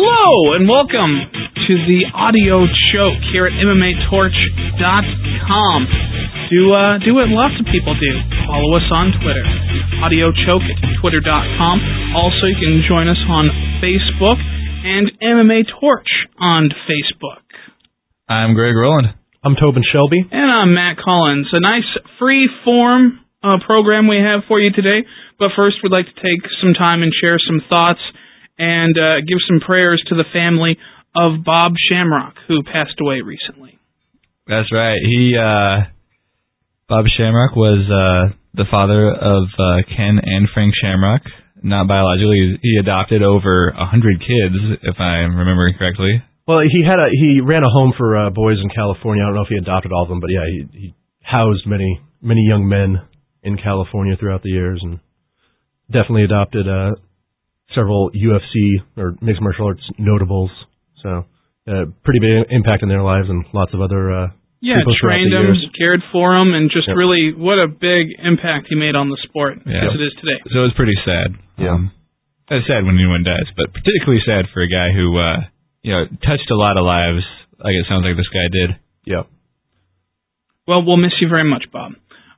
Hello and welcome to the audio choke here at MMATorch.com. Do uh, do what lots of people do. Follow us on Twitter, audio choke at twitter.com. Also, you can join us on Facebook and MMA Torch on Facebook. I'm Greg Rowland. I'm Tobin Shelby. And I'm Matt Collins. A nice free form uh, program we have for you today. But first, we'd like to take some time and share some thoughts and uh, give some prayers to the family of Bob Shamrock, who passed away recently. That's right. He, uh, Bob Shamrock was uh, the father of uh, Ken and Frank Shamrock. Not biologically, he adopted over a hundred kids, if I'm remembering correctly. Well, he had a he ran a home for uh, boys in California. I don't know if he adopted all of them, but yeah, he, he housed many many young men in California throughout the years, and definitely adopted uh, several UFC or mixed martial arts notables. So, uh, pretty big impact in their lives, and lots of other. Uh, yeah, people throughout trained the him, years. cared for him, and just Yep. really what a big impact he made on the sport Yeah. as it is today. So it was pretty sad. Yeah. Um, it's sad when anyone dies, but particularly sad for a guy who, uh, you know, touched a lot of lives, like it sounds like this guy did. Yeah. Well, we'll miss you very much, Bob.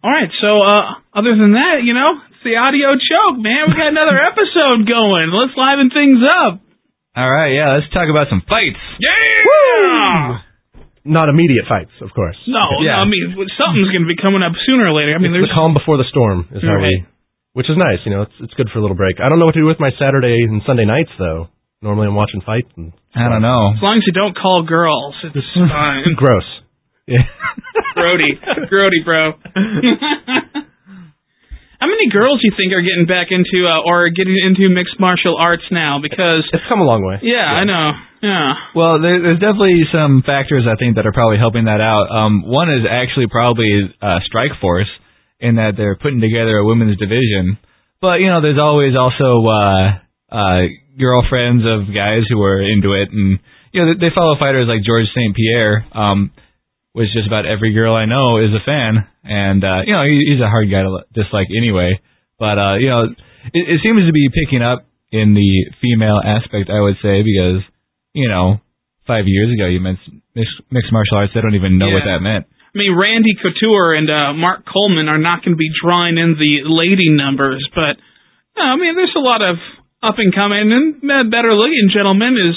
All right, so uh, other than that, you know, it's the audio choke, man. We got another episode going. Let's liven things up. All right, yeah, let's talk about some fights. Yeah. Not immediate fights, of course. No, Yeah. no, I mean something's going to be coming up sooner or later. I mean, it's there's the calm before the storm is how Right. we, which is nice. You know, it's it's good for a little break. I don't know what to do with my Saturday and Sunday nights though. Normally I'm watching fights and I don't know. as long as you don't call girls, it's fine. gross. Yeah. Grody, Grody, bro. How many girls do you think are getting back into uh, or getting into mixed martial arts now? Because It's come a long way. yeah, I know. Yeah. Well, there, there's definitely some factors I think that are probably helping that out. Um, one is actually probably uh, Strike Force, in that they're putting together a women's division. But you know, there's always also uh, uh, girlfriends of guys who are into it, and you know, they, they follow fighters like George St. Pierre, um, which just about every girl I know is a fan, and uh, you know, he, he's a hard guy to dislike anyway. But uh, you know, it, it seems to be picking up in the female aspect, I would say, because you know, five years ago you meant mixed, martial arts. They don't even know what that meant. I mean, Randy Couture and uh, Mark Coleman are not going to be drawing in the lady numbers, but no, I mean, there's a lot of up and coming and uh, better looking gentlemen, as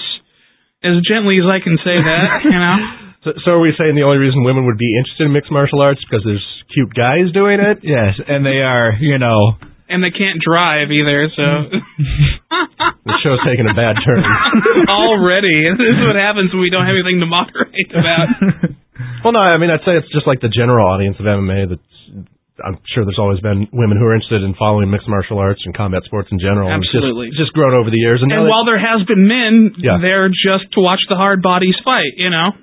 as gently as I can say that, you know. So, so are we saying the only reason women would be interested in mixed martial arts because there's cute guys doing it? Yes, and they are, you know, And they can't drive either, so The show's taking a bad turn. already this is what happens when we don't have anything to moderate about. well, no, I mean I'd say it's just like the general audience of MMA. That's I'm sure there's always been women who are interested in following mixed martial arts and combat sports in general. and it's just- Absolutely. just, grown over the years. And, And now that- while there has been men, Yeah. they're just to watch the hard bodies fight. You know,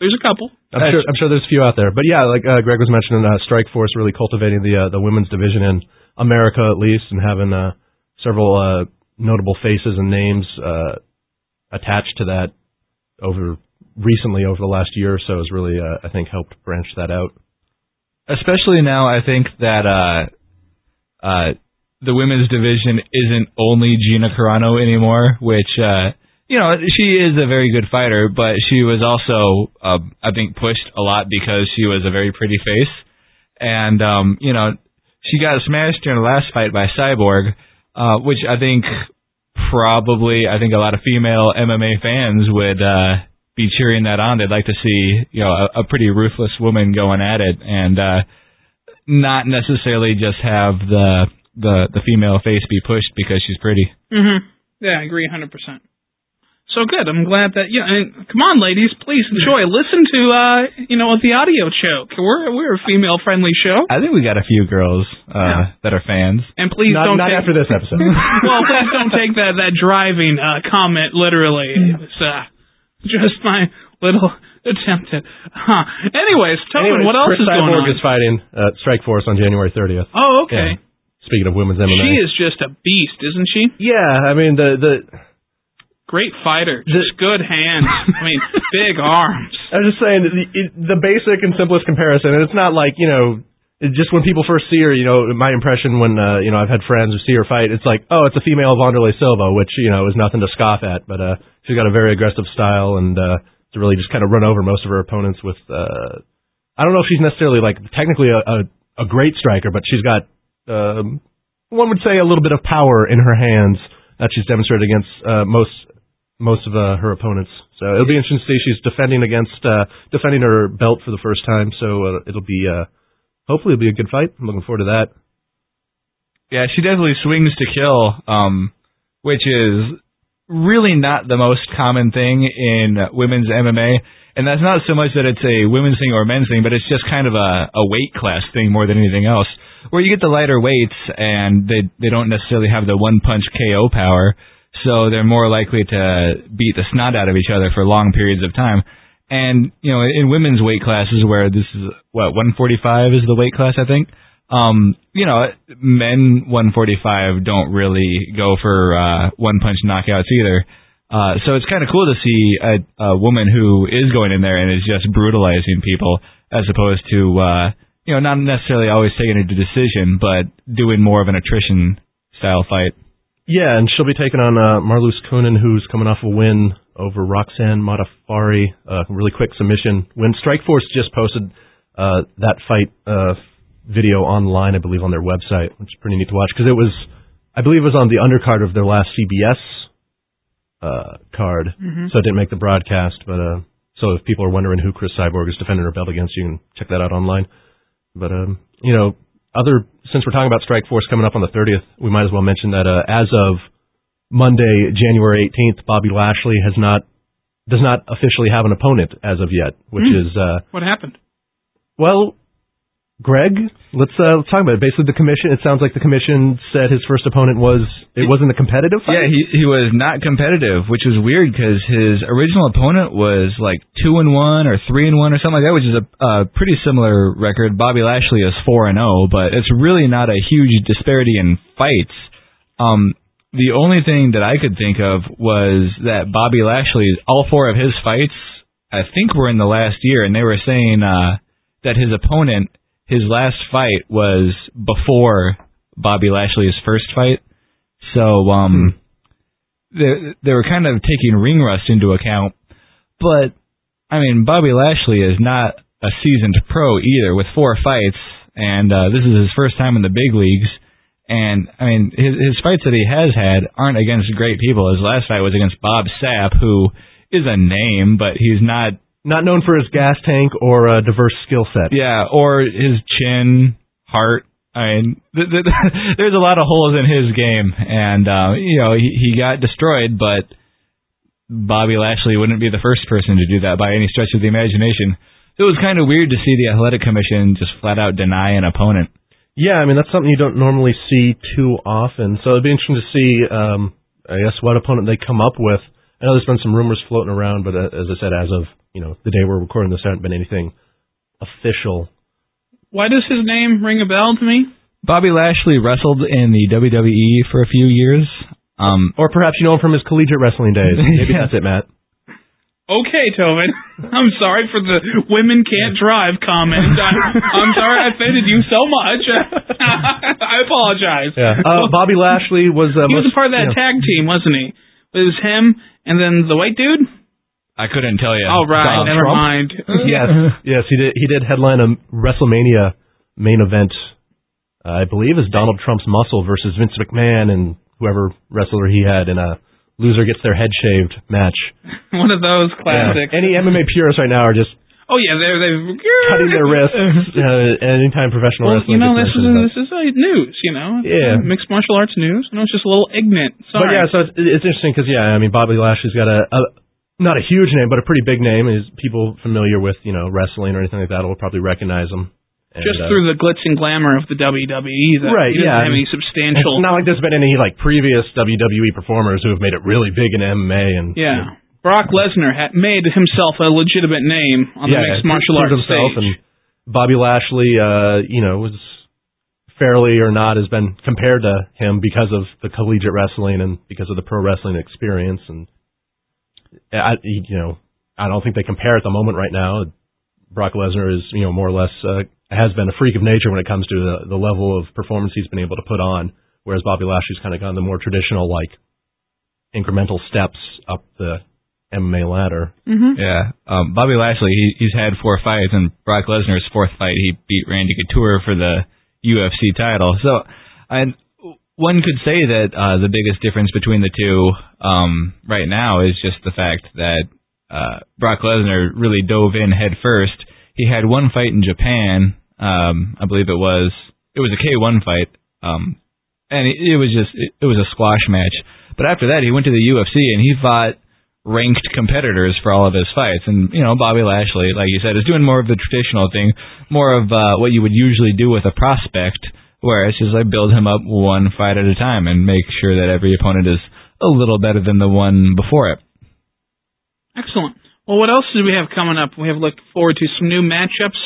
there's a couple. I'm sure, I'm sure there's a few out there, but yeah, like uh, Greg was mentioning, uh, Strike Force really cultivating the uh, the women's division in America at least, and having uh, several uh, notable faces and names uh, attached to that over recently over the last year or so has really uh, I think helped branch that out. especially now. I think that uh, uh, the women's division isn't only Gina Carano anymore, which uh, you know she is a very good fighter, but she was also uh, I think pushed a lot because she was a very pretty face, and um, you know she got smashed during the last fight by Cyborg, uh, which I think probably I think a lot of female MMA fans would uh, be cheering that on. They'd like to see you know a, a pretty ruthless woman going at it, and uh, not necessarily just have the the the female face be pushed because she's pretty. hmm Yeah, I agree 100%. So good. I'm glad that yeah. And come on, ladies, please enjoy. Listen to uh, you know, the audio choke. We're we're a female friendly show, I think we got a few girls uh, that are fans. and please Not, don't not take, after this episode. well, please don't take that that driving uh, comment literally. It's uh, just my little attempt at. Huh. Anyways, tell me what else is Cris going Cyborg on. is fighting uh, Strike Force on January 30th. oh, okay. Yeah. Speaking of women's MMA, She is just a beast, isn't she? yeah, I mean the the Great fighter, just good hands. I mean, big arms. I was just saying the, the basic and simplest comparison, and it's not like you know just when people first see her, you know, my impression when uh, you know I've had friends who see her fight, it's like, oh, it's a female Wanderlei Silva, which you know is nothing to scoff at. But uh, she's got a very aggressive style and uh, to really just kind of run over most of her opponents with. Uh, I don't know if she's necessarily like technically a, a, a great striker, but she's got um, one would say a little bit of power in her hands that she's demonstrated against uh, most most of uh, her opponents. So it'll be interesting to see she's defending against uh, defending her belt for the first time. So uh, it'll be. Uh, hopefully it'll be a good fight. I'm looking forward to that. Yeah, she definitely swings to kill, um, which is really not the most common thing in women's MMA. And that's not so much that it's a women's thing or men's thing, but it's just kind of a, a weight class thing more than anything else. Where you get the lighter weights and they they don't necessarily have the one punch KO power, so they're more likely to beat the snot out of each other for long periods of time. And you know, in women's weight classes where this is what 145 is the weight class, I think. Um, you know, men 145 don't really go for uh, one punch knockouts either. Uh, so it's kind of cool to see a, a woman who is going in there and is just brutalizing people, as opposed to uh, you know not necessarily always taking a decision, but doing more of an attrition style fight. Yeah, and she'll be taking on uh, Marloes Coenen, who's coming off a win over Roxanne Modafferi, a really quick submission. When Strikeforce just posted uh, that fight uh, video online, I believe, on their website, which is pretty neat to watch because it was, I believe, it was on the undercard of their last CBS uh, card, mm-hmm. so it didn't make the broadcast. But uh, so if people are wondering who Cris Cyborg is defending her belt against, you can check that out online. But um, you know, other since we're talking about Strikeforce coming up on the 30th, we might as well mention that uh, as of Monday, January 18th, Bobby Lashley has not does not officially have an opponent as of yet, which mm. is uh, what happened. Well, Greg, let's uh, let's talk about it. Basically, the commission. It sounds like the commission said his first opponent was it wasn't a competitive fight. Yeah, he he was not competitive, which was weird because his original opponent was like two and one or three and one or something like that, which is a, a pretty similar record. Bobby Lashley is four and zero, but it's really not a huge disparity in fights. Um, the only thing that I could think of was that Bobby Lashley, all four of his fights, I think were in the last year, and they were saying uh, that his opponent his last fight was before Bobby Lashley's first fight. So um hmm. they they were kind of taking ring rust into account. But I mean Bobby Lashley is not a seasoned pro either with four fights and uh this is his first time in the big leagues and I mean his his fights that he has had aren't against great people. His last fight was against Bob Sapp who is a name but he's not not known for his gas tank or a diverse skill set. Yeah, or his chin, heart. I mean, th- th- there's a lot of holes in his game, and uh, you know he, he got destroyed, but Bobby Lashley wouldn't be the first person to do that by any stretch of the imagination. So it was kind of weird to see the athletic commission just flat out deny an opponent. Yeah, I mean that's something you don't normally see too often. So it'd be interesting to see, um, I guess, what opponent they come up with. I know there's been some rumors floating around, but uh, as I said, as of you know, the day we're recording this, hasn't been anything official. Why does his name ring a bell to me? Bobby Lashley wrestled in the WWE for a few years. Um, or perhaps you know him from his collegiate wrestling days. Maybe yeah. that's it, Matt. Okay, Tobin. I'm sorry for the women can't drive comment. I'm sorry I offended you so much. I apologize. Yeah. Uh, Bobby Lashley was. Uh, he was a part of that tag team, wasn't he? It was him and then the white dude. I couldn't tell you. Oh right, Donald never Trump? mind. yes, yes, he did. He did headline a WrestleMania main event. Uh, I believe is Donald Trump's muscle versus Vince McMahon and whoever wrestler he had in a loser gets their head shaved match. One of those classics. Yeah. Any MMA purists right now are just Oh yeah, they're they cutting their wrists. Uh, anytime professional well, wrestling. You know, this is this is uh, news. You know, yeah, mixed martial arts news. You know, it's just a little ignorant. Sorry. But yeah, so it's, it's interesting because yeah, I mean, Bobby Lashley's got a, a not a huge name, but a pretty big name. Is people familiar with you know wrestling or anything like that will probably recognize him. And, Just uh, through the glitz and glamour of the WWE, that right? Yeah, have any substantial. It's not like there's been any like previous WWE performers who have made it really big in MMA and yeah. You know, Brock Lesnar had made himself a legitimate name on yeah, the mixed martial arts himself stage. And Bobby Lashley, uh, you know, was fairly or not has been compared to him because of the collegiate wrestling and because of the pro wrestling experience and I, you know, I don't think they compare at the moment right now. Brock Lesnar is, you know, more or less uh, has been a freak of nature when it comes to the, the level of performance he's been able to put on. Whereas Bobby Lashley's kind of gone the more traditional, like incremental steps up the MMA ladder. Mm-hmm. Yeah, um, Bobby Lashley, he, he's had four fights, and Brock Lesnar's fourth fight, he beat Randy Couture for the UFC title. So, and one could say that uh, the biggest difference between the two um, right now is just the fact that uh, Brock Lesnar really dove in head first. He had one fight in Japan, um, I believe it was. It was a K1 fight, um, and it, it was just it, it was a squash match. But after that, he went to the UFC and he fought ranked competitors for all of his fights. And you know, Bobby Lashley, like you said, is doing more of the traditional thing, more of uh, what you would usually do with a prospect, where it's just like build him up one fight at a time and make sure that every opponent is a little better than the one before it. Excellent. Well, what else do we have coming up? We have looked forward to some new matchups.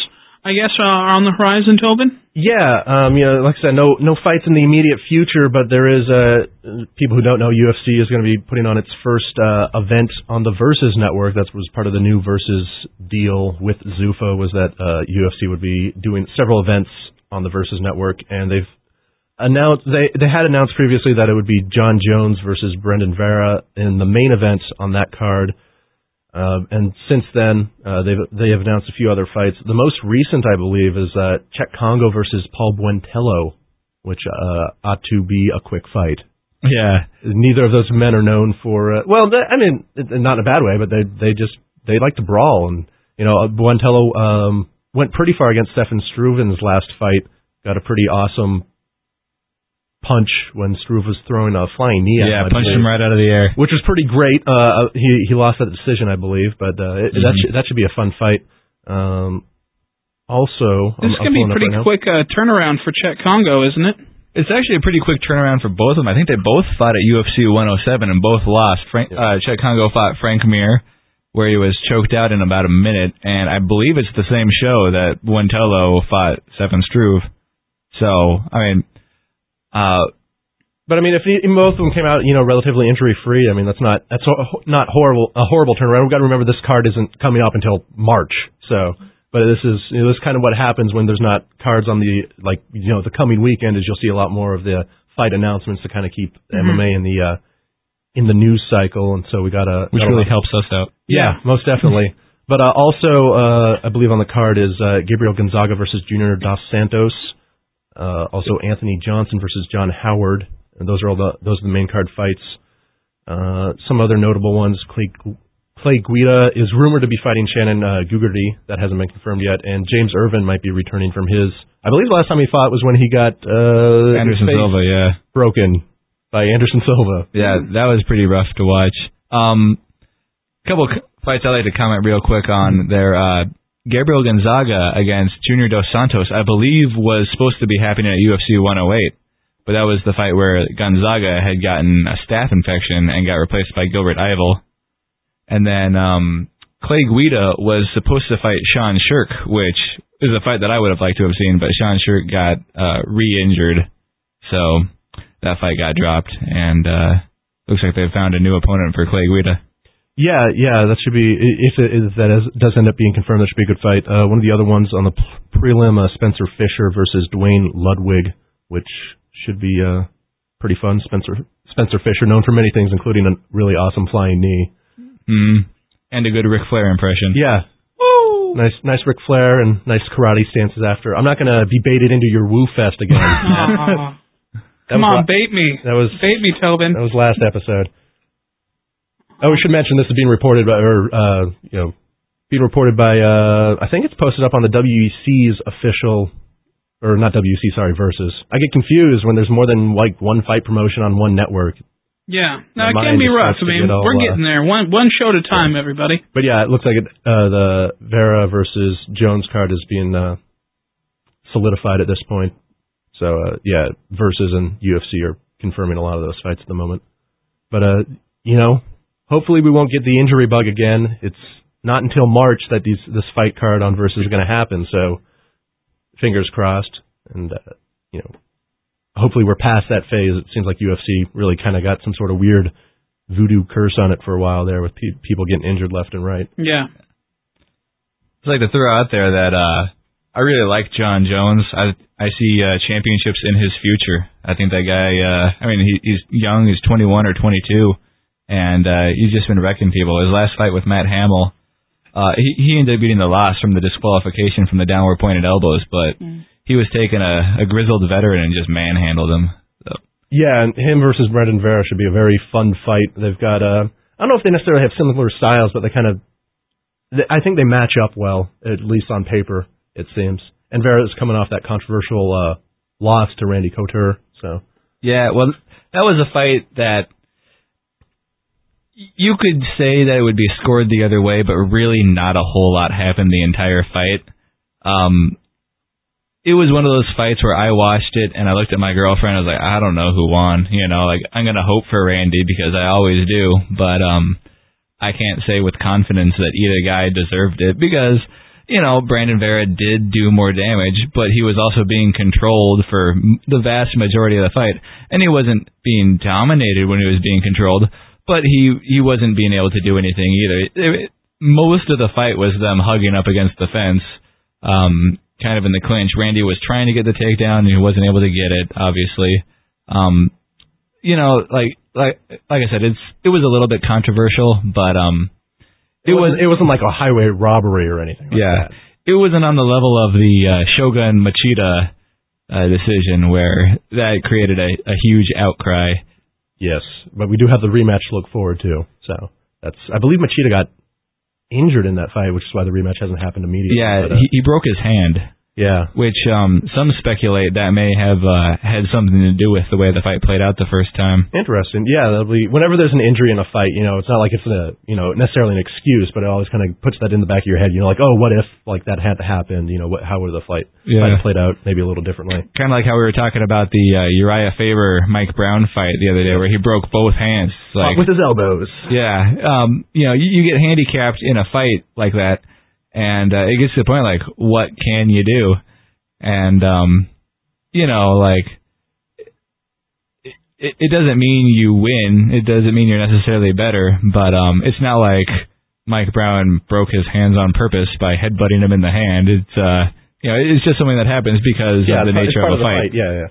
I guess uh, are on the horizon, Tobin. Yeah, um, you know, like I said, no no fights in the immediate future, but there is uh, people who don't know UFC is going to be putting on its first uh, event on the Versus network. That was part of the new Versus deal with Zuffa was that uh, UFC would be doing several events on the Versus network, and they've announced they they had announced previously that it would be Jon Jones versus Brandon Vera in the main event on that card. Uh, and since then, uh, they've they have announced a few other fights. The most recent, I believe, is uh, Cheick Kongo versus Paul Buentello, which uh, ought to be a quick fight. Yeah, neither of those men are known for. Uh, well, they, I mean, not in a bad way, but they they just they like to brawl, and you know, Buentello um, went pretty far against Stefan Struven's last fight. Got a pretty awesome punch when Struve was throwing a flying knee yeah, him. Yeah, punched him right out of the air, which was pretty great. Uh, he he lost that decision, I believe, but uh, it, mm-hmm. that should, that should be a fun fight. Um, also, this I'm, gonna be a pretty right quick uh, turnaround for Cheick Kongo, isn't it? It's actually a pretty quick turnaround for both of them. I think they both fought at UFC 107 and both lost. Frank, uh, Cheick Kongo fought Frank Mir, where he was choked out in about a minute, and I believe it's the same show that Buentello fought Stefan Struve. So, I mean, uh, but I mean, if both of them came out, you know, relatively injury free, I mean, that's not that's not horrible a horrible turnaround. We've got to remember this card isn't coming up until March, so. But this is you know, this is kind of what happens when there's not cards on the like you know the coming weekend is you'll see a lot more of the fight announcements to kind of keep mm-hmm. MMA in the uh, in the news cycle, and so we got a which really helps us out. Yeah, most definitely. but uh, also, uh, I believe on the card is uh, Gabriel Gonzaga versus Junior Dos Santos. Uh, also, Anthony Johnson versus John Howard. And those are all the those are the main card fights. Uh, some other notable ones: Clay, Clay Guida is rumored to be fighting Shannon uh, Gugerty. That hasn't been confirmed yet. And James Irvin might be returning from his. I believe the last time he fought was when he got uh, Anderson Silva. Yeah, broken by Anderson Silva. Yeah, that was pretty rough to watch. Um, couple fights I'd like to comment real quick on there. Uh, Gabriel Gonzaga against Junior Dos Santos, I believe, was supposed to be happening at UFC 108. But that was the fight where Gonzaga had gotten a staph infection and got replaced by Gilbert Yvel. And then um, Clay Guida was supposed to fight Sean Sherk, which is a fight that I would have liked to have seen, but Sean Sherk got uh, re-injured, so that fight got dropped, and uh, looks like they've found a new opponent for Clay Guida. Yeah, yeah, that should be if, it, if that is, does end up being confirmed, that should be a good fight. Uh, one of the other ones on the prelim, uh, Spencer Fisher versus Duane Ludwig, which should be uh, pretty fun. Spencer Spencer Fisher, known for many things, including a really awesome flying knee. Mm. And a good Ric Flair impression. Yeah. Woo! Nice, nice Ric Flair and nice karate stances after. I'm not going to be baited into your woo fest again. Come on, la- bait me. That was bait me, Tobin. That was last episode. Oh, we should mention this is being reported by, or uh, you know, being reported by. Uh, I think it's posted up on the WEC's official or not WC, sorry, versus. I get confused when there's more than like one fight promotion on one network. Yeah, no, it can be rough. I mean, all, we're getting uh, there, one one show at a time, yeah. everybody. But yeah, it looks like it, uh, the Vera versus Jones card is being uh, solidified at this point. So uh, yeah, versus and UFC are confirming a lot of those fights at the moment. But uh, you know, hopefully we won't get the injury bug again. It's not until March that these this fight card on versus is going to happen. So fingers crossed, and uh, you know, hopefully we're past that phase. It seems like UFC really kind of got some sort of weird voodoo curse on it for a while there, with pe- people getting injured left and right. Yeah. I'd like to throw out there that uh, I really like Jon Jones. I I see uh, championships in his future. I think that guy. Uh, I mean, he, he's young. He's 21 or 22, and uh, he's just been wrecking people. His last fight with Matt Hamill, uh, he he ended up getting the loss from the disqualification from the downward pointed elbows, but mm. he was taking a, a grizzled veteran and just manhandled him. So. Yeah, and him versus Brandon Vera should be a very fun fight. They've got. Uh, I don't know if they necessarily have similar styles, but they kind of. I think they match up well, at least on paper it seems. And Vera is coming off that controversial uh, loss to Randy Couture. So yeah, well, that was a fight that you could say that it would be scored the other way, but really not a whole lot happened the entire fight. Um, it was one of those fights where I watched it and I looked at my girlfriend. I was like, I don't know who won. You know, like I'm gonna hope for Randy because I always do, but um, I can't say with confidence that either guy deserved it because you know, Brandon Vera did do more damage, but he was also being controlled for the vast majority of the fight, and he wasn't being dominated when he was being controlled, but he he wasn't being able to do anything either. It, it, most of the fight was them hugging up against the fence, um, kind of in the clinch. Randy was trying to get the takedown, and he wasn't able to get it, obviously. Um, you know, like like like I said, it's it was a little bit controversial, but um it was it wasn't like a highway robbery or anything. Like yeah, that. it wasn't on the level of the uh, Shogun Machida uh, decision where that created a, a huge outcry. Yes, but we do have the rematch to look forward to. So that's I believe Machida got injured in that fight, which is why the rematch hasn't happened immediately. Yeah, but, uh, he, he broke his hand. Yeah. Which um some speculate that may have uh, had something to do with the way the fight played out the first time. Interesting. Yeah, that'll be whenever there's an injury in a fight, you know, it's not like it's a you know necessarily an excuse, but it always kind of puts that in the back of your head. You know, like oh, what if like that had happened? You know, what how would the fight yeah. fight played out maybe a little differently? Kind of like how we were talking about the uh, Urijah Faber Mike Brown fight the other day, where he broke both hands like with his elbows. Yeah. Um. You know, you, you get handicapped in a fight like that and uh, it gets to the point like, what can you do? And um, you know, like it, it doesn't mean you win. It doesn't mean you're necessarily better, but um, it's not like Mike Brown broke his hands on purpose by headbutting him in the hand. It's uh, you know, it's just something that happens because yeah, of the nature of a fight. fight. Yeah, yeah.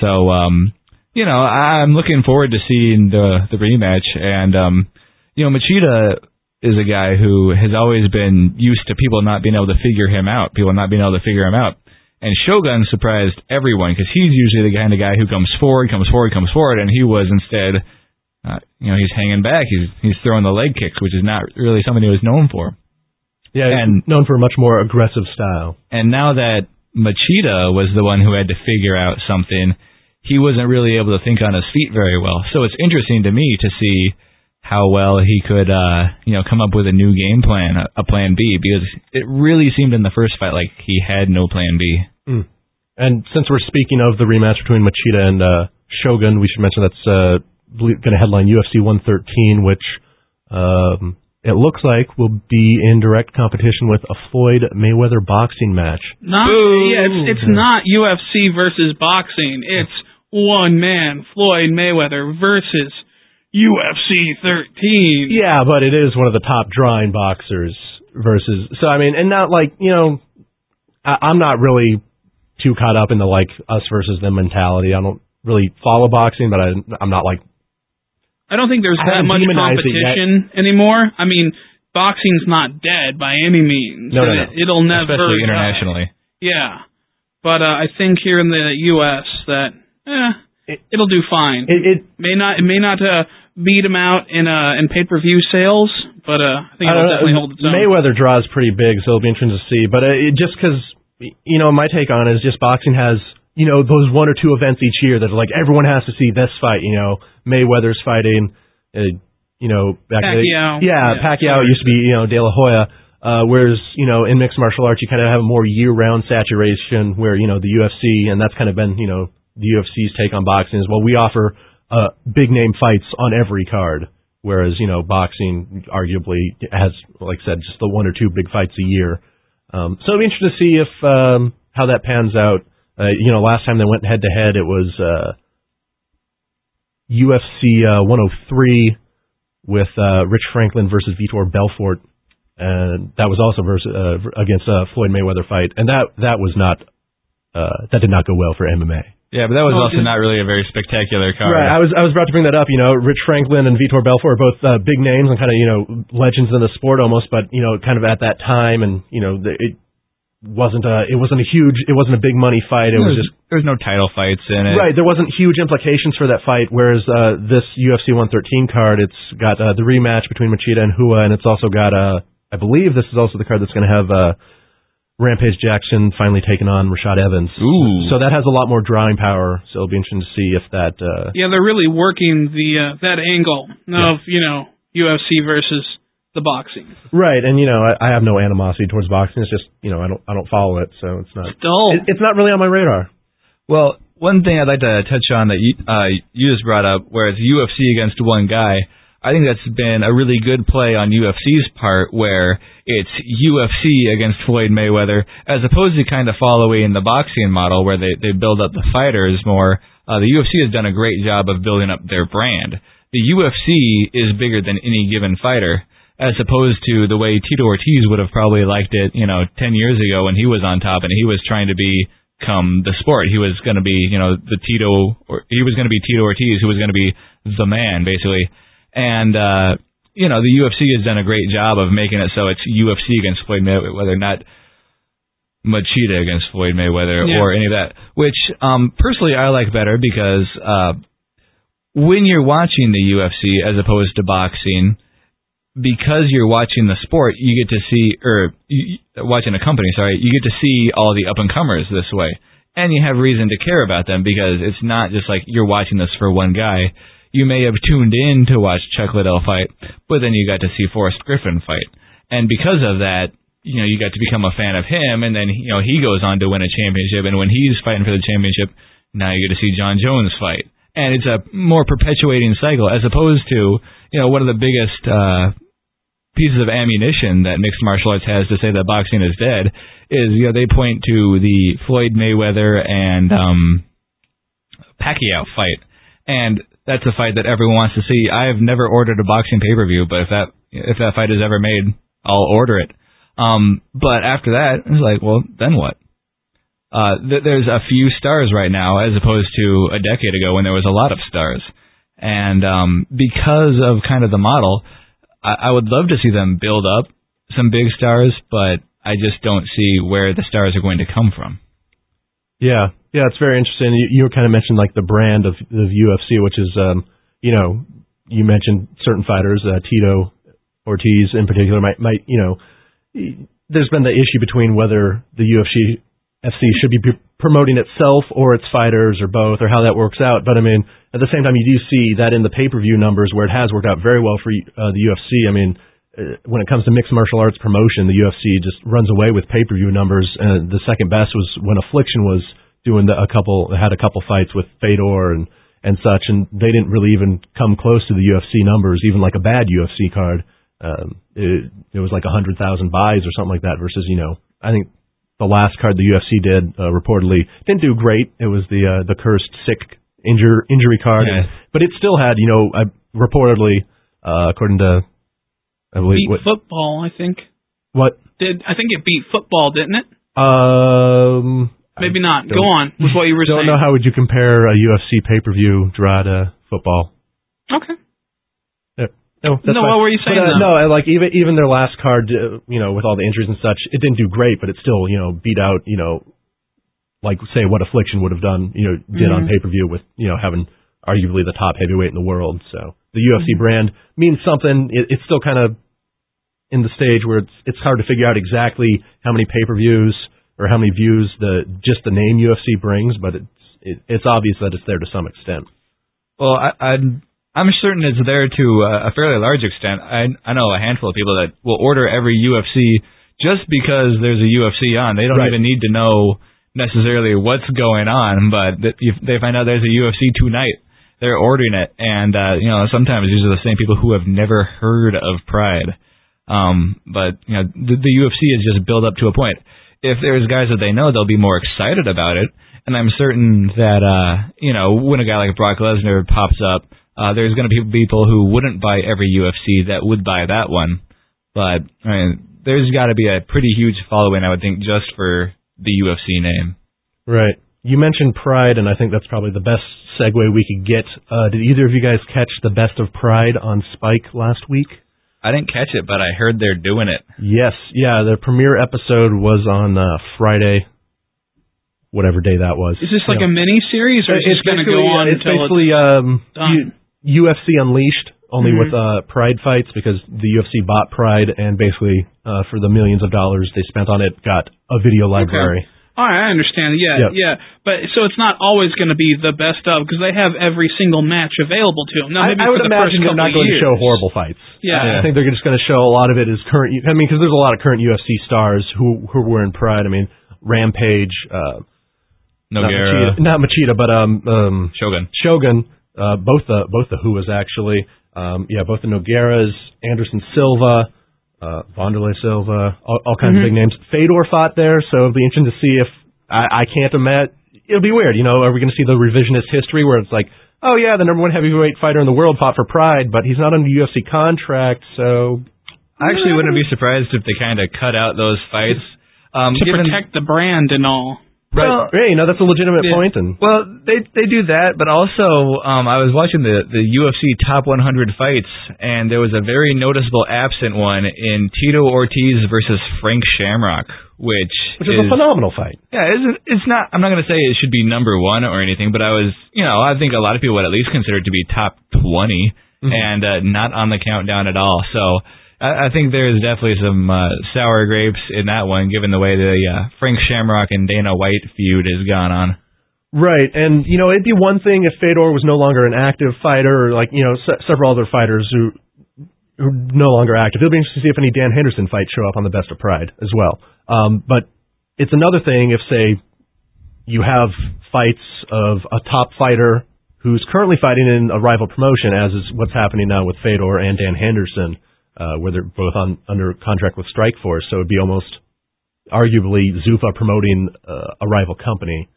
So um, you know, I'm looking forward to seeing the the rematch, and um, you know, Machida is a guy who has always been used to people not being able to figure him out, people not being able to figure him out. And Shogun surprised everyone because he's usually the kind of guy who comes forward, comes forward, comes forward, and he was instead, uh, you know, he's hanging back. He's he's throwing the leg kicks, which is not really something he was known for. Yeah, and known for a much more aggressive style. And now that Machida was the one who had to figure out something, he wasn't really able to think on his feet very well. So it's interesting to me to see how well he could, uh, you know, come up with a new game plan, a, a plan B, because it really seemed in the first fight like he had no plan B. Mm. And since we're speaking of the rematch between Machida and uh, Shogun, we should mention that's uh, going to headline UFC 113, which um, it looks like will be in direct competition with a Floyd Mayweather boxing match. Not yeah, it's, it's not UFC versus boxing. It's one man Floyd Mayweather versus UFC 13. Yeah, but it is one of the top drawing boxers versus. So I mean, and not like you know, I, I'm not really too caught up in the like us versus them mentality. I don't really follow boxing, but I, I'm not like. I don't think there's that much competition anymore. I mean, boxing's not dead by any means. No, no, no. It, will never. Especially internationally. Die. Yeah, but uh, I think here in the U.S. that eh, it, will do fine. It, it, may not. It may not uh, beat him out in uh, in pay per view sales, but uh, I think it'll definitely hold its own. Mayweather draws pretty big, so it'll be interesting to see. But uh, it, just because you know, my take on it is just boxing has you know those one or two events each year that are like everyone has to see this fight. You know, Mayweather's fighting. Uh, you know, back Pacquiao. The, yeah, yeah, Pacquiao used to be you know De La Hoya. Uh, whereas, you know, in mixed martial arts, you kind of have a more year-round saturation where, you know, the UFC, and that's kind of been, you know, the UFC's take on boxing is well, we offer uh, big name fights on every card, whereas you know boxing arguably has, like I said, just the one or two big fights a year. Um, so it'll be interesting to see if um, how that pans out. Uh, you know, last time they went head to head, it was uh, UFC uh, 103 with uh, Rich Franklin versus Vitor Belfort. and that was also versus, uh, against a Floyd Mayweather fight, and that that was not uh, that did not go well for MMA. Yeah, but that was also not really a very spectacular card. Right. I was I was about to bring that up. You know, Rich Franklin and Vitor Belfort are both uh, big names and kind of you know legends in the sport almost, but you know, kind of at that time, and you know, the, it wasn't a it wasn't a huge it wasn't a big money fight. It was There's- just there's no title fights in it. right. There wasn't huge implications for that fight. Whereas uh, this UFC 113 card, it's got uh, the rematch between Machida and Hua, and it's also got uh, I believe this is also the card that's going to have uh, Rampage Jackson finally taking on Rashad Evans. Ooh. So that has a lot more drawing power. So it'll be interesting to see if that. Uh, Yeah, they're really working the uh, that angle of you know UFC versus the boxing. Right, and you know, I, I have no animosity towards boxing. It's just you know, I don't I don't follow it, so it's not Still, it, it's not really on my radar. Well, one thing I'd like to touch on that you, uh, you just brought up, where it's UFC against one guy, I think that's been a really good play on UFC's part, where it's UFC against Floyd Mayweather, as opposed to kind of following the boxing model, where they, they build up the fighters more. Uh, the UFC has done a great job of building up their brand. The UFC is bigger than any given fighter, as opposed to the way Tito Ortiz would have probably liked it, you know, 10 years ago when he was on top and he was trying to be come the sport. He was going to be, you know, the Tito, or he was going to be Tito Ortiz, who was going to be the man, basically. And, uh, you know, the UFC has done a great job of making it so it's UFC against Floyd Mayweather, not Machida against Floyd Mayweather Yeah. or any of that, which, um, personally I like better because, uh, when you're watching the UFC as opposed to boxing, because you're watching the sport, you get to see, or you, watching a company, sorry, you get to see all the up and comers this way, and you have reason to care about them because it's not just like you're watching this for one guy. You may have tuned in to watch Chuck Liddell fight, but then you got to see Forrest Griffin fight, and because of that, you know, you got to become a fan of him, and then you know he goes on to win a championship, and when he's fighting for the championship, now you get to see Jon Jones fight, and it's a more perpetuating cycle as opposed to you know one of the biggest. uh pieces of ammunition that mixed martial arts has to say that boxing is dead is you know they point to the Floyd Mayweather and um Pacquiao fight and that's a fight that everyone wants to see. I have never ordered a boxing pay-per-view, but if that if that fight is ever made, I'll order it. Um but after that, it's like, well, then what? Uh th- there's a few stars right now as opposed to a decade ago when there was a lot of stars. And um because of kind of the model, I, I would love to see them build up some big stars, but I just don't see where the stars are going to come from. Yeah, yeah, it's very interesting. You, you kind of mentioned like the brand of of UFC, which is, um, you know, you mentioned certain fighters, uh, Tito Ortiz in particular, might might you know, there's been the issue between whether the UFC FC should be p- promoting itself or its fighters or both or how that works out. But I mean, at the same time, you do see that in the pay per view numbers where it has worked out very well for uh, the UFC. I mean, uh, when it comes to mixed martial arts promotion, the UFC just runs away with pay per view numbers. And the second best was when Affliction was doing the, a couple had a couple fights with Fedor and and such, and they didn't really even come close to the UFC numbers, even like a bad UFC card. Um, it, it was like a hundred thousand buys or something like that. Versus, you know, I think the last card the UFC did uh, reportedly didn't do great. It was the uh, the cursed sick injure injury card, Yeah. but it still had, you know, uh, reportedly uh, according to I believe beat what football. I think what did I think it beat football, didn't it? um Maybe not. Go on with what you were don't saying. know how would you compare a UFC pay per view draw to football. okay. No, that's No, fine. what were you saying, But, uh, no, like even even their last card, uh, you know, with all the injuries and such, it didn't do great, but it still, you know, beat out, you know, like say what Affliction would have done, you know, did on Mhm. pay per view with, you know, having arguably the top heavyweight in the world. So the UFC Mm-hmm. brand means something. It, it's still kind of in the stage where it's it's hard to figure out exactly how many pay per views or how many views the just the name UFC brings, but it's it, it's obvious that it's there to some extent. Well, I, I'm I'm certain it's there to a fairly large extent. I I know a handful of people that will order every UFC just because there's a UFC on. They don't Right. even need to know necessarily what's going on, but if they find out there's a UFC tonight, they're ordering it. And uh, you know, sometimes these are the same people who have never heard of Pride. Um, but you know, the, the UFC is just built up to a point. If there's guys that they know, they'll be more excited about it. And I'm certain that uh, you know, when a guy like Brock Lesnar pops up, uh, there's going to be people who wouldn't buy every UFC that would buy that one. But I mean, there's got to be a pretty huge following, I would think, just for the UFC name. Right. You mentioned Pride, and I think that's probably the best segue we could get. Uh, did either of you guys catch the Best of Pride on Spike last week? I didn't catch it, but I heard they're doing it. Yes, yeah. The premiere episode was on uh, Friday, whatever day that was. Is this like a mini series, or is it's this going to go on It's until basically um, done? U- UFC Unleashed, only Mhm. with uh, Pride fights because the UFC bought Pride, and basically uh, for the millions of dollars they spent on it, got a video library. All right, I understand. Yeah, Yep. yeah. But so it's not always going to be the best of because they have every single match available to them. Now, I, maybe I would the imagine they're not going years. to show horrible fights. Yeah. I think they're just going to show a lot of it is current. I mean, because there's a lot of current UFC stars who who were in Pride. I mean, Rampage, uh, not Machida, not Machida, but um, um, Shogun. Shogun, uh, both the both the Who was actually. Um, yeah, both the Nogueiras, Anderson Silva, uh, Wanderlei Silva, all, all kinds Mhm. of big names. Fedor fought there, so it'll be interesting to see if I, I can't imagine. It'll be weird, you know. Are we going to see the revisionist history where it's like, oh yeah, the number one heavyweight fighter in the world fought for Pride, but he's not under UFC contract, so I actually wouldn't be surprised if they kind of cut out those fights. Um, to given, protect the brand and all. Right. Well- hey, you know that's a legitimate Yeah. point, and Well, they they do that, but also um, I was watching the the UFC top 100 fights, and there was a very noticeable absent one in Tito Ortiz versus Frank Shamrock, which which is, a phenomenal fight. yeah, it's it's not. I'm not going to say it should be number one or anything, but I was, you know, I think a lot of people would at least consider it to be top 20, Mhm. and uh, not on the countdown at all. So I, think there's definitely some uh, sour grapes in that one, given the way the uh, Frank Shamrock and Dana White feud has gone on. Right, and you know it'd be one thing if Fedor was no longer an active fighter, or like you know se- several other fighters who who no longer active. It'll be interesting to see if any Dan Henderson fights show up on the Best of Pride as well. Um, but it's another thing if say you have fights of a top fighter who's currently fighting in a rival promotion, as is what's happening now with Fedor and Dan Henderson, uh, where they're both on under contract with Strikeforce. So it'd be almost arguably Zuffa promoting uh, a rival company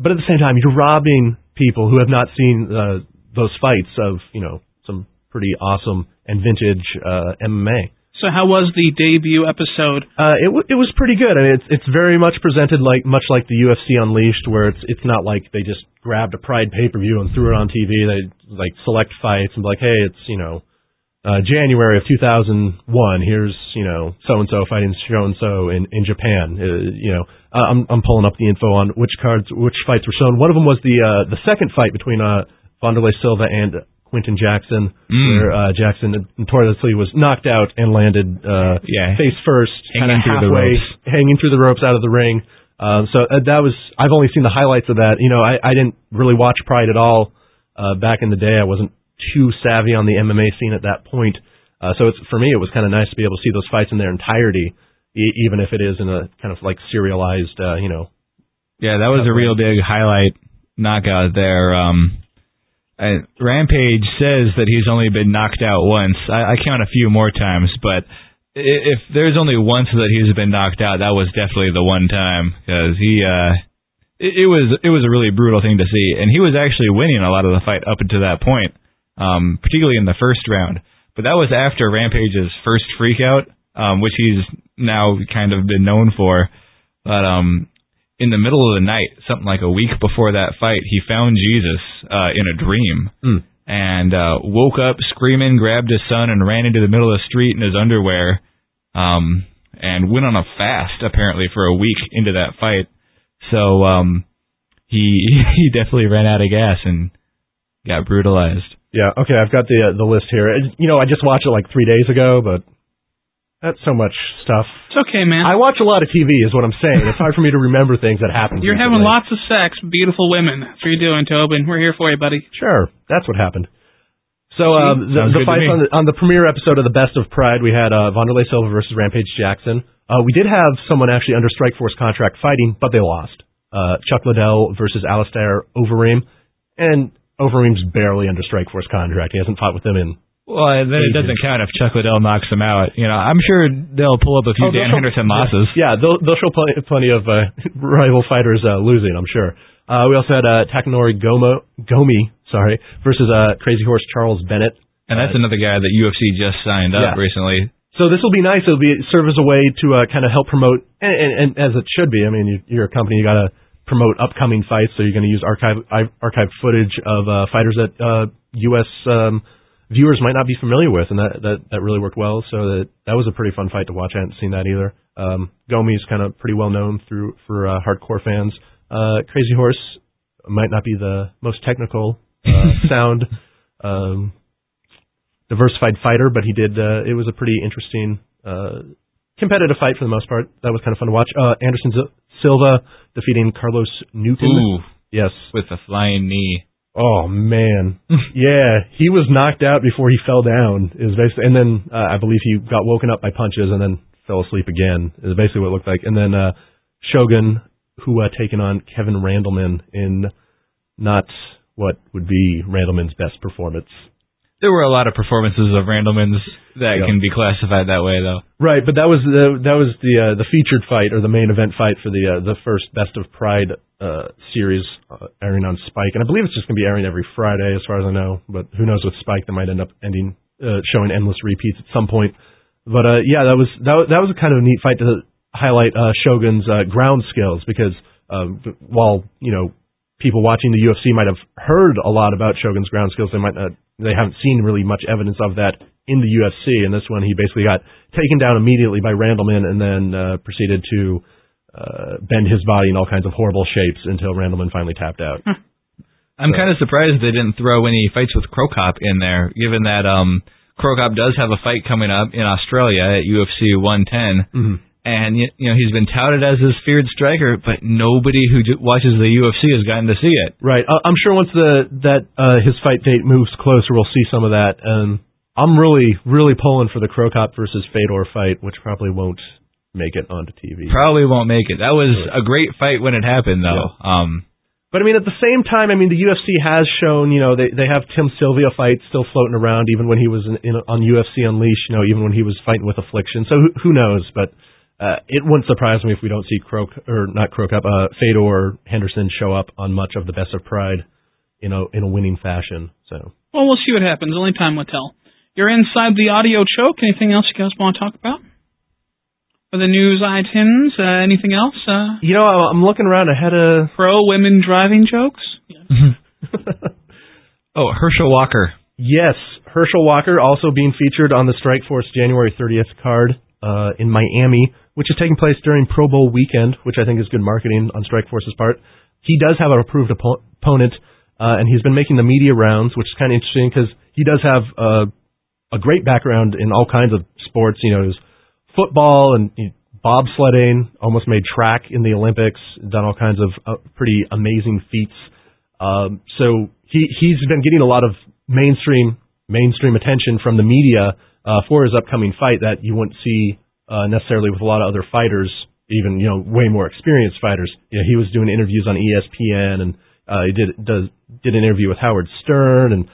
but at the same time, you're robbing people who have not seen uh, those fights of you know some pretty awesome and vintage uh, MMA. So how was the debut episode? Uh, it w- it was pretty good. I mean, it's it's very much presented like much like the UFC Unleashed, where it's it's not like they just grabbed a Pride pay per view and threw it on TV. They like select fights and be like, hey, it's you know uh, January of 2001. Here's you know so and so fighting so and so in in Japan. Uh, you know, uh, I'm I'm pulling up the info on which cards, which fights were shown. One of them was the uh, the second fight between uh, Wanderlei Silva and Quinton Jackson, Mm. where uh, Jackson notoriously was knocked out and landed uh, Yeah. face first, kind of halfway, ropes. hanging through the ropes out of the ring. Um, so uh, that was I've only seen the highlights of that. You know, I, I didn't really watch Pride at all uh, back in the day. I wasn't too savvy on the MMA scene at that point. Uh, so it's for me, it was kind of nice to be able to see those fights in their entirety, e- even if it is in a kind of like serialized, uh, you know. Yeah, that was a real big highlight knockout there. Um, Rampage says that he's only been knocked out once. I, I count a few more times, but if there's only once that he's been knocked out, that was definitely the one time because he. Uh, it was it was a really brutal thing to see, and he was actually winning a lot of the fight up until that point, um, particularly in the first round. But that was after Rampage's first freakout, um, which he's now kind of been known for. But um, in the middle of the night, something like a week before that fight, he found Jesus uh, in a dream Mm. and uh, woke up screaming, grabbed his son, and ran into the middle of the street in his underwear, um, and went on a fast apparently for a week into that fight. So um, he he definitely ran out of gas and got brutalized. Yeah. Okay. I've got the uh, the list here. Uh, You know, I just watched it like three days ago, but that's so much stuff. It's okay, man. I watch a lot of TV, is what I'm saying. It's hard for me to remember things that happened. You're having lots of sex, beautiful women. That's what you're doing, Tobin. We're here for you, buddy. Sure, that's what happened. So um, the, the fights on the, on the premiere episode of the Best of Pride, we had uh, Silva versus Rampage Jackson. Uh, we did have someone actually under Strikeforce contract fighting, but they lost. Uh, Chuck Liddell versus Alistair Overeem, and Overeem's barely under Strikeforce contract. He hasn't fought with them in. Well, then it doesn't count if Chuck Liddell knocks him out. You know, I'm sure they'll pull up a few Oh, Dan Henderson losses. Yeah, they'll, they'll show plenty, plenty of uh, rival fighters uh, losing, I'm sure. Uh, we also had uh, Takanori Gomo, Gomi sorry, versus uh, Crazy Horse Charles Bennett. And that's another guy that UFC just signed up Yeah. recently. So this will be nice. It'll be serve as a way to uh, kind of help promote, and, and, and as it should be. I mean, you, you're a company, you got to promote upcoming fights, so you're going to use archive archive footage of uh, fighters that uh, U.S. Um, viewers might not be familiar with, and that that that really worked well. So that that was a pretty fun fight to watch. I hadn't seen that either. Um, Gomi's kind of pretty well known through for uh, hardcore fans. Uh, Crazy Horse might not be the most technical uh, sound. Um, diversified fighter, but he did. Uh, it was a pretty interesting, uh, competitive fight for the most part. That was kind of fun to watch. Uh, Anderson Silva defeating Carlos Newton. Ooh, yes, with a flying knee. Oh man, yeah, he was knocked out before he fell down. Is basically, and then uh, I believe he got woken up by punches and then fell asleep again. Is basically what it looked like. And then uh, Shogun, who uh, taken on Kevin Randleman in not what would be Randleman's best performance there were a lot of performances of Randleman's that can be classified that way, though. Right, but that was the that was the uh, the featured fight or the main event fight for the uh, the first Best of Pride uh, series uh, airing on Spike, and I believe it's just going to be airing every Friday, as far as I know. But who knows with Spike, they might end up ending uh, showing endless repeats at some point. But uh, yeah, that was that that was a kind of a neat fight to highlight uh, Shogun's uh, ground skills because uh, while you know people watching the UFC might have heard a lot about Shogun's ground skills, they might not they haven't seen really much evidence of that in the UFC. And this one, he basically got taken down immediately by Randleman and then uh, proceeded to uh, bend his body in all kinds of horrible shapes until Randleman finally tapped out. I'm so. kind of surprised they didn't throw any fights with Cro Cop in there, given that um, Cro Cop does have a fight coming up in Australia at UFC 110. Mm-hmm and you know he's been touted as this feared striker, but nobody who watches the UFC has gotten to see it. Right. I'm sure once the that uh, his fight date moves closer, we'll see some of that. Um, I'm really really pulling for the Cro Cop versus Fedor fight, which probably won't make it onto TV. Probably won't make it. That was a great fight when it happened, though. Yeah. Um, but I mean, at the same time, I mean, the UFC has shown, you know, they they have Tim Sylvia fights still floating around, even when he was in, in on UFC Unleashed, you know, even when he was fighting with Affliction. So who, who knows? But uh, it wouldn't surprise me if we don't see Croak or not Croak up, uh, Fedor or Henderson show up on much of the Best of Pride, you know, in a winning fashion. So. Well, we'll see what happens. Only time will tell. You're inside the audio choke. Anything else you guys want to talk about? For the news items, uh, anything else? Uh, you know, I'm looking around ahead of pro women driving jokes. oh, Herschel Walker. Yes, Herschel Walker also being featured on the Strikeforce January 30th card uh, in Miami which is taking place during Pro Bowl weekend, which I think is good marketing on Strikeforce's part. He does have an approved oppo- opponent, uh, and he's been making the media rounds, which is kind of interesting because he does have uh, a great background in all kinds of sports. You know, football and you know, bobsledding, almost made track in the Olympics, done all kinds of uh, pretty amazing feats. Um, so he he's been getting a lot of mainstream mainstream attention from the media uh, for his upcoming fight that you wouldn't see uh, necessarily with a lot of other fighters, even you know way more experienced fighters. You know, he was doing interviews on ESPN and uh, he did does did an interview with Howard Stern and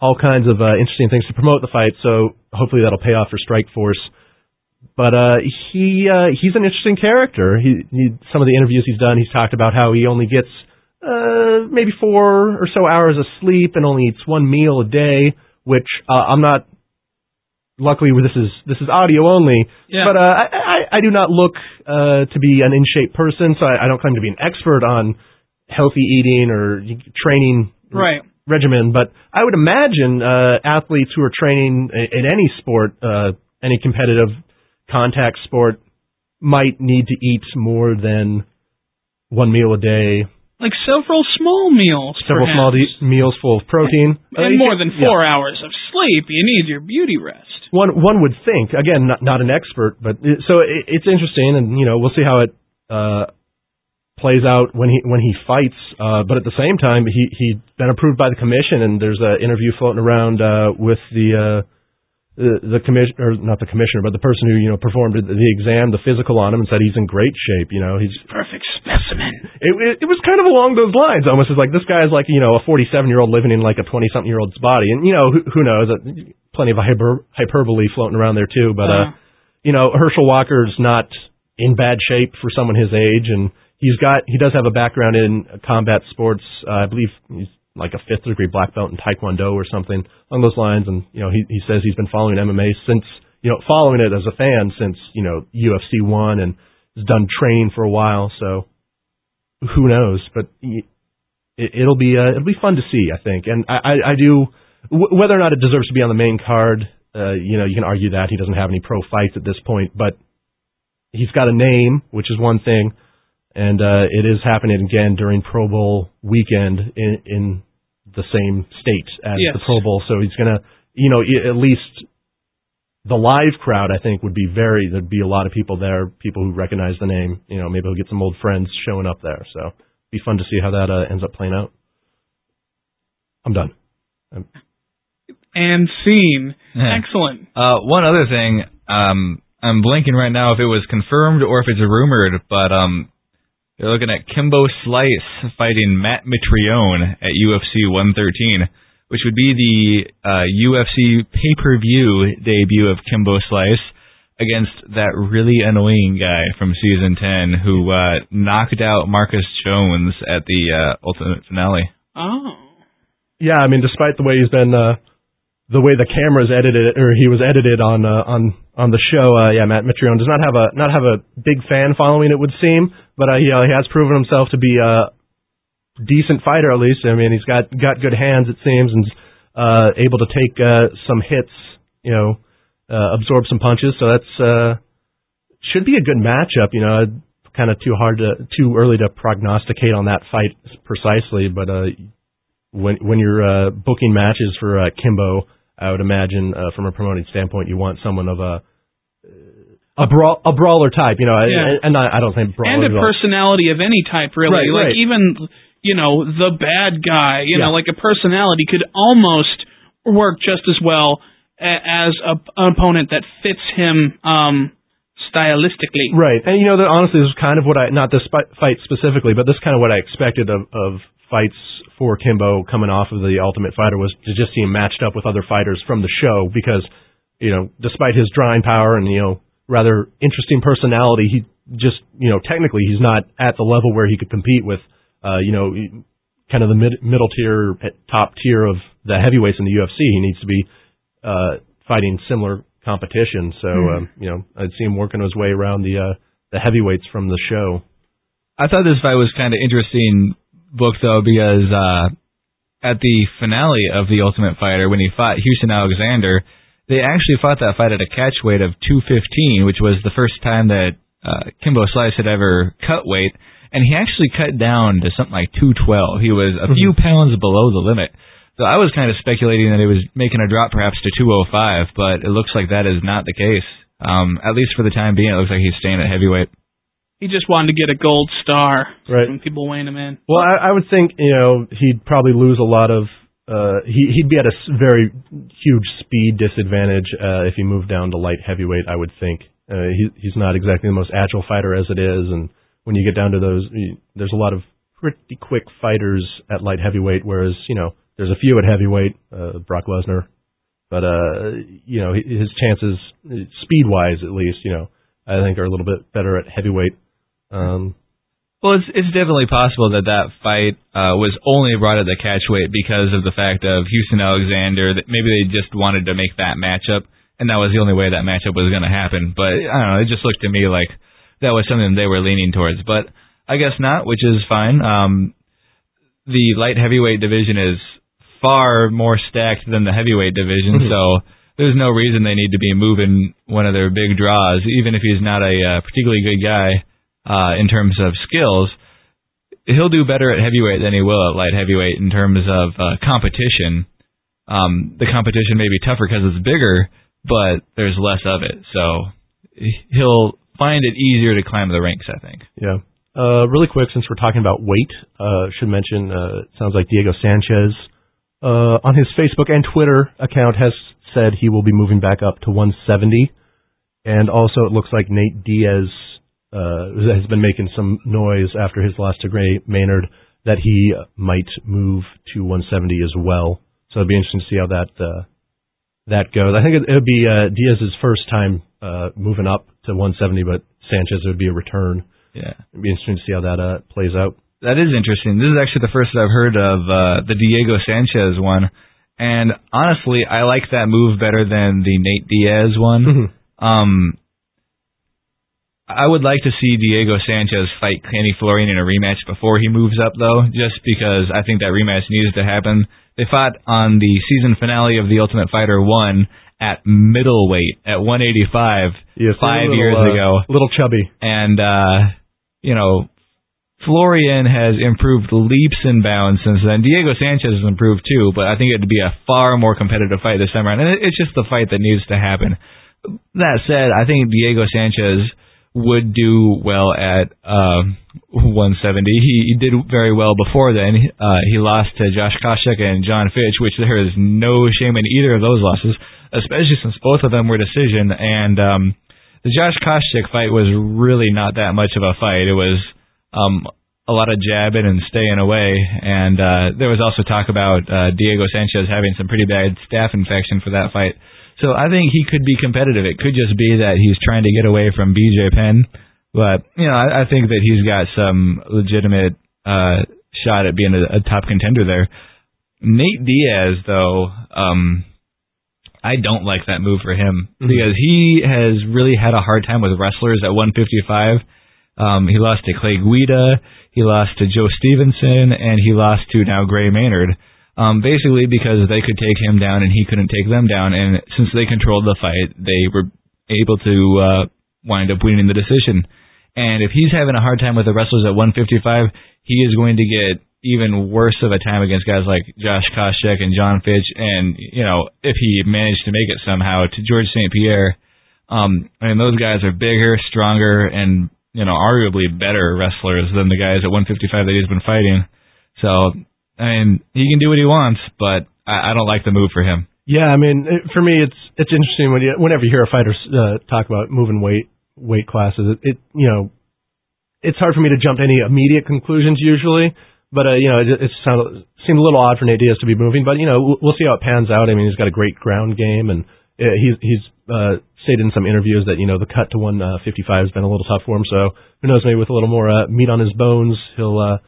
all kinds of uh, interesting things to promote the fight. So hopefully that'll pay off for Strikeforce. But uh, he uh, he's an interesting character. He, he some of the interviews he's done, he's talked about how he only gets uh, maybe four or so hours of sleep and only eats one meal a day. Which uh, I'm not luckily this is this is audio only. Yeah. But uh, I, I I do not look uh, to be an in shape person, so I, I don't claim to be an expert on healthy eating or training right. regimen. But I would imagine uh, athletes who are training in, in any sport, uh, any competitive contact sport, might need to eat more than one meal a day like several small meals. Several perhaps. small de- meals full of protein. And uh, more than four yeah. hours of sleep. You need your beauty rest. One one would think. Again, not not an expert, but it, so it, it's interesting, and you know we'll see how it uh, plays out when he when he fights. Uh, but at the same time, he he's been approved by the commission, and there's an interview floating around uh, with the. Uh, the, the commission or not the commissioner, but the person who you know performed the exam, the physical on him, and said he's in great shape. You know, he's a perfect specimen. It, it, it was kind of along those lines, almost as like this guy is like you know a 47 year old living in like a 20 something year old's body, and you know who, who knows, uh, plenty of hyper, hyperbole floating around there too. But uh, uh you know, Herschel Walker's not in bad shape for someone his age, and he's got he does have a background in combat sports. Uh, I believe he's like a fifth degree black belt in Taekwondo or something along those lines. And you know, he he says he's been following MMA since you know following it as a fan since you know UFC one and has done training for a while. So who knows? But it, it'll be uh, it'll be fun to see, I think. And I, I, I do w- whether or not it deserves to be on the main card. Uh, you know, you can argue that he doesn't have any pro fights at this point, but he's got a name, which is one thing, and uh, it is happening again during Pro Bowl weekend in, in the same state as yes. the Pro Bowl. So he's gonna, you know, at least the live crowd, I think, would be very. There'd be a lot of people there, people who recognize the name. You know, maybe he'll get some old friends showing up there. So be fun to see how that uh, ends up playing out. I'm done. I'm... And scene. Excellent. Uh, one other thing, um, I'm blinking right now if it was confirmed or if it's rumored, but um, they're looking at Kimbo Slice fighting Matt Mitrione at UFC 113, which would be the uh, UFC pay-per-view debut of Kimbo Slice against that really annoying guy from season 10 who uh, knocked out Marcus Jones at the uh, ultimate finale. Oh. Yeah, I mean, despite the way he's been, uh, the way the cameras edited or he was edited on uh, on on the show, uh, yeah, Matt Mitrione does not have a not have a big fan following, it would seem, but uh, he, uh, he has proven himself to be a decent fighter at least. I mean, he's got got good hands, it seems, and uh, able to take uh, some hits, you know uh, absorb some punches. So that's uh, should be a good matchup. You know, kind of too hard to too early to prognosticate on that fight precisely. But uh, when when you're uh, booking matches for uh, Kimbo, I would imagine uh, from a promoting standpoint, you want someone of a a brawl a brawler type. You know, Yeah. and I, I don't think brawler. and a personality of any type, really. Right, like right. even you know the bad guy. You know, like a personality could almost work just as well a- as a, an opponent that fits him um stylistically. Right, and you know, that honestly, this is kind of what I not this fi- fight specifically, but this is kind of what I expected of of fights for Kimbo coming off of the Ultimate Fighter was to just see him matched up with other fighters from the show because you know, despite his drawing power and you know rather interesting personality, he just you know technically he's not at the level where he could compete with uh you know kind of the mid, middle tier top tier of the heavyweights in the UFC. He needs to be uh fighting similar competition. So Mhm. um, you know, I'd see him working his way around the uh, the heavyweights from the show. I thought this fight was kind of interesting book though because uh, at the finale of the Ultimate Fighter when he fought Houston Alexander, they actually fought that fight at a catch weight of 215, which was the first time that uh, Kimbo Slice had ever cut weight, and he actually cut down to something like 212. He was a few pounds below the limit. So I was kind of speculating that he was making a drop perhaps to 205, but it looks like that is not the case. Um, at least for the time being, it looks like he's staying at heavyweight. He just wanted to get a gold star Right. when people weighing him in. Well, I, I would think you know he'd probably lose a lot of. Uh, he he'd be at a very huge speed disadvantage uh, if he moved down to light heavyweight. I would think uh, he he's not exactly the most agile fighter as it is, and when you get down to those, you, there's a lot of pretty quick fighters at light heavyweight, whereas you know there's a few at heavyweight, uh, Brock Lesnar, but uh, you know his chances speed wise at least, you know, I think are a little bit better at heavyweight. Um, Well, it's it's definitely possible that that fight uh, was only brought at the catch weight because of the fact of Houston Alexander. That maybe they just wanted to make that matchup, and that was the only way that matchup was going to happen. But I don't know. It just looked to me like that was something they were leaning towards. But I guess not, which is fine. Um, the light heavyweight division is far more stacked than the heavyweight division, Mhm. so there's no reason they need to be moving one of their big draws, even if he's not a uh, particularly good guy uh, in terms of skills. He'll do better at heavyweight than he will at light heavyweight in terms of uh, competition. Um, the competition may be tougher because it's bigger, but there's less of it, so he'll find it easier to climb the ranks. I think. Yeah. Uh, really quick, since we're talking about weight, uh, should mention, uh, it sounds like Diego Sanchez, uh, on his Facebook and Twitter account has said he will be moving back up to 170. And also it looks like Nate Diaz, uh, has been making some noise after his loss to Gray Maynard that he might move to 170 as well. So it'd be interesting to see how that, uh, that goes. I think it, would be, uh, Diaz's first time, uh, moving up to 170, but Sanchez would be a return. Yeah. It'd be interesting to see how that uh, plays out. That is interesting. This is actually the first that I've heard of uh, the Diego Sanchez one, and honestly, I like that move better than the Nate Diaz one. Mm-hmm. Um, I would like to see Diego Sanchez fight Kenny Florian in a rematch before he moves up, though, just because I think that rematch needs to happen. They fought on the season finale of The Ultimate Fighter 1 at middleweight at 185 Yes, five little, years uh, ago. A little chubby. And, uh, you know, Florian has improved leaps and bounds since then. Diego Sanchez has improved too, but I think it would be a far more competitive fight this time around. And it's just the fight that needs to happen. That said, I think Diego Sanchez would do well at uh, 170. He, he did very well before then. Uh, he lost to Josh Koscheck and John Fitch, which there is no shame in either of those losses, especially since both of them were decision. And um, the Josh Koscheck fight was really not that much of a fight. It was um, a lot of jabbing and staying away. And uh, there was also talk about uh, Diego Sanchez having some pretty bad staph infection for that fight. So I think he could be competitive. It could just be that he's trying to get away from BJ Penn. But, you know, I, I think that he's got some legitimate uh, shot at being a, a top contender there. Nate Diaz, though, um, I don't like that move for him Mhm. because he has really had a hard time with wrestlers at 155. Um, he lost to Clay Guida, he lost to Joe Stevenson, and he lost to now Gray Maynard. Um, basically because they could take him down and he couldn't take them down, and since they controlled the fight, they were able to uh, wind up winning the decision. And if he's having a hard time with the wrestlers at 155, he is going to get even worse of a time against guys like Josh Koscheck and John Fitch. And, you know, if he managed to make it somehow to George St. Pierre, um, I mean, those guys are bigger, stronger, and, you know, arguably better wrestlers than the guys at 155 that he's been fighting. So, I mean, he can do what he wants, but I, I don't like the move for him. Yeah, I mean, it, for me, it's it's interesting when you, whenever you hear a fighter uh, talk about moving weight weight classes. It, it you know, it's hard for me to jump to any immediate conclusions usually. But uh, you know, it, it sounded, seemed a little odd for Nate Diaz to be moving. But you know, we'll, we'll see how it pans out. I mean, he's got a great ground game, and uh, he's he's uh, stated in some interviews that you know the cut to 155 has been a little tough for him. So who knows? Maybe with a little more uh, meat on his bones, he'll uh,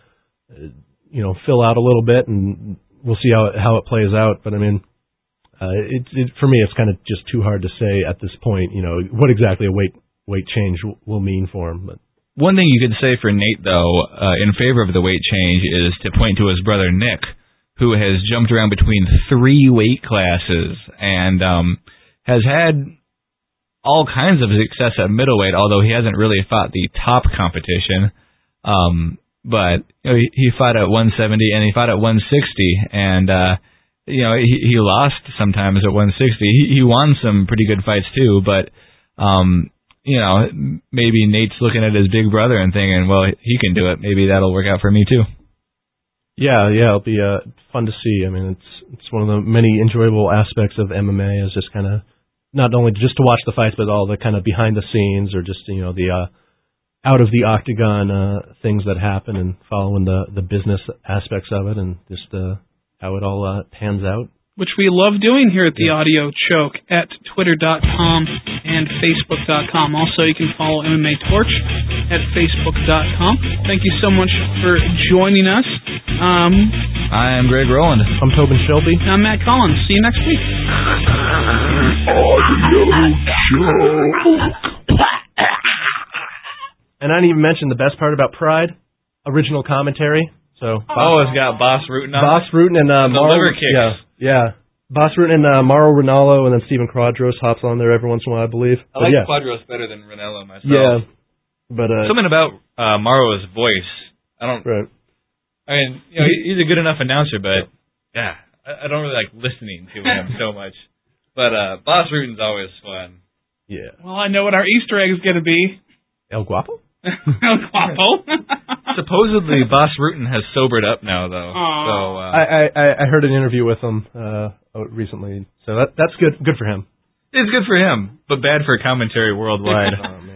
you know fill out a little bit, and we'll see how it, how it plays out. But I mean, uh, it, it for me, it's kind of just too hard to say at this point. You know what exactly a weight weight change w- will mean for him. But One thing you could say for Nate, though, uh, in favor of the weight change, is to point to his brother Nick, who has jumped around between three weight classes and um, has had all kinds of success at middleweight, although he hasn't really fought the top competition. Um, but you know, he, he fought at 170 and he fought at 160, and uh, you know he, he lost sometimes at 160. He, he won some pretty good fights too, but um, you know maybe Nate's looking at his big brother and thinking, well, he can do it. Maybe that'll work out for me too. yeah, yeah, it'll be uh, fun to see. I mean, it's it's one of the many enjoyable aspects of MMA is just kind of not only just to watch the fights, but all the kind of behind the scenes or just you know the uh, out of the octagon uh, things that happen and following the the business aspects of it and just uh, how it all uh, pans out. which we love doing here at the Audio Choke at twitter.com and facebook.com. Also, you can follow MMA Torch at facebook.com. Thank you so much for joining us. Um, I am Greg Rowland. I'm Tobin Shelby. I'm Matt Collins. See you next week. And I didn't even mention the best part about Pride, original commentary. So Oh, it's got Boss Root on. Bas Rutten and uh, The Mauro, liver kicks. Yeah, yeah. Bas Rutten and uh, Mauro Ranallo, and then Stephen Quadros hops on there every once in a while, I believe. I But like yeah, Quadros better than Ranallo myself. yeah. But uh, Something about uh, Mauro's voice. I don't. right. I mean, you know, he's a good enough announcer, but yeah, I, I don't really like listening to him so much. But uh, Bas Rutten's always fun. Yeah. Well, I know what our Easter egg is going to be. El Guapo. El Guapo. Supposedly, Bas Rutten has sobered up now, though. Aw. So uh, I, I I I heard an interview with him uh recently, so that that's good good for him. it's good for him, but bad for commentary worldwide.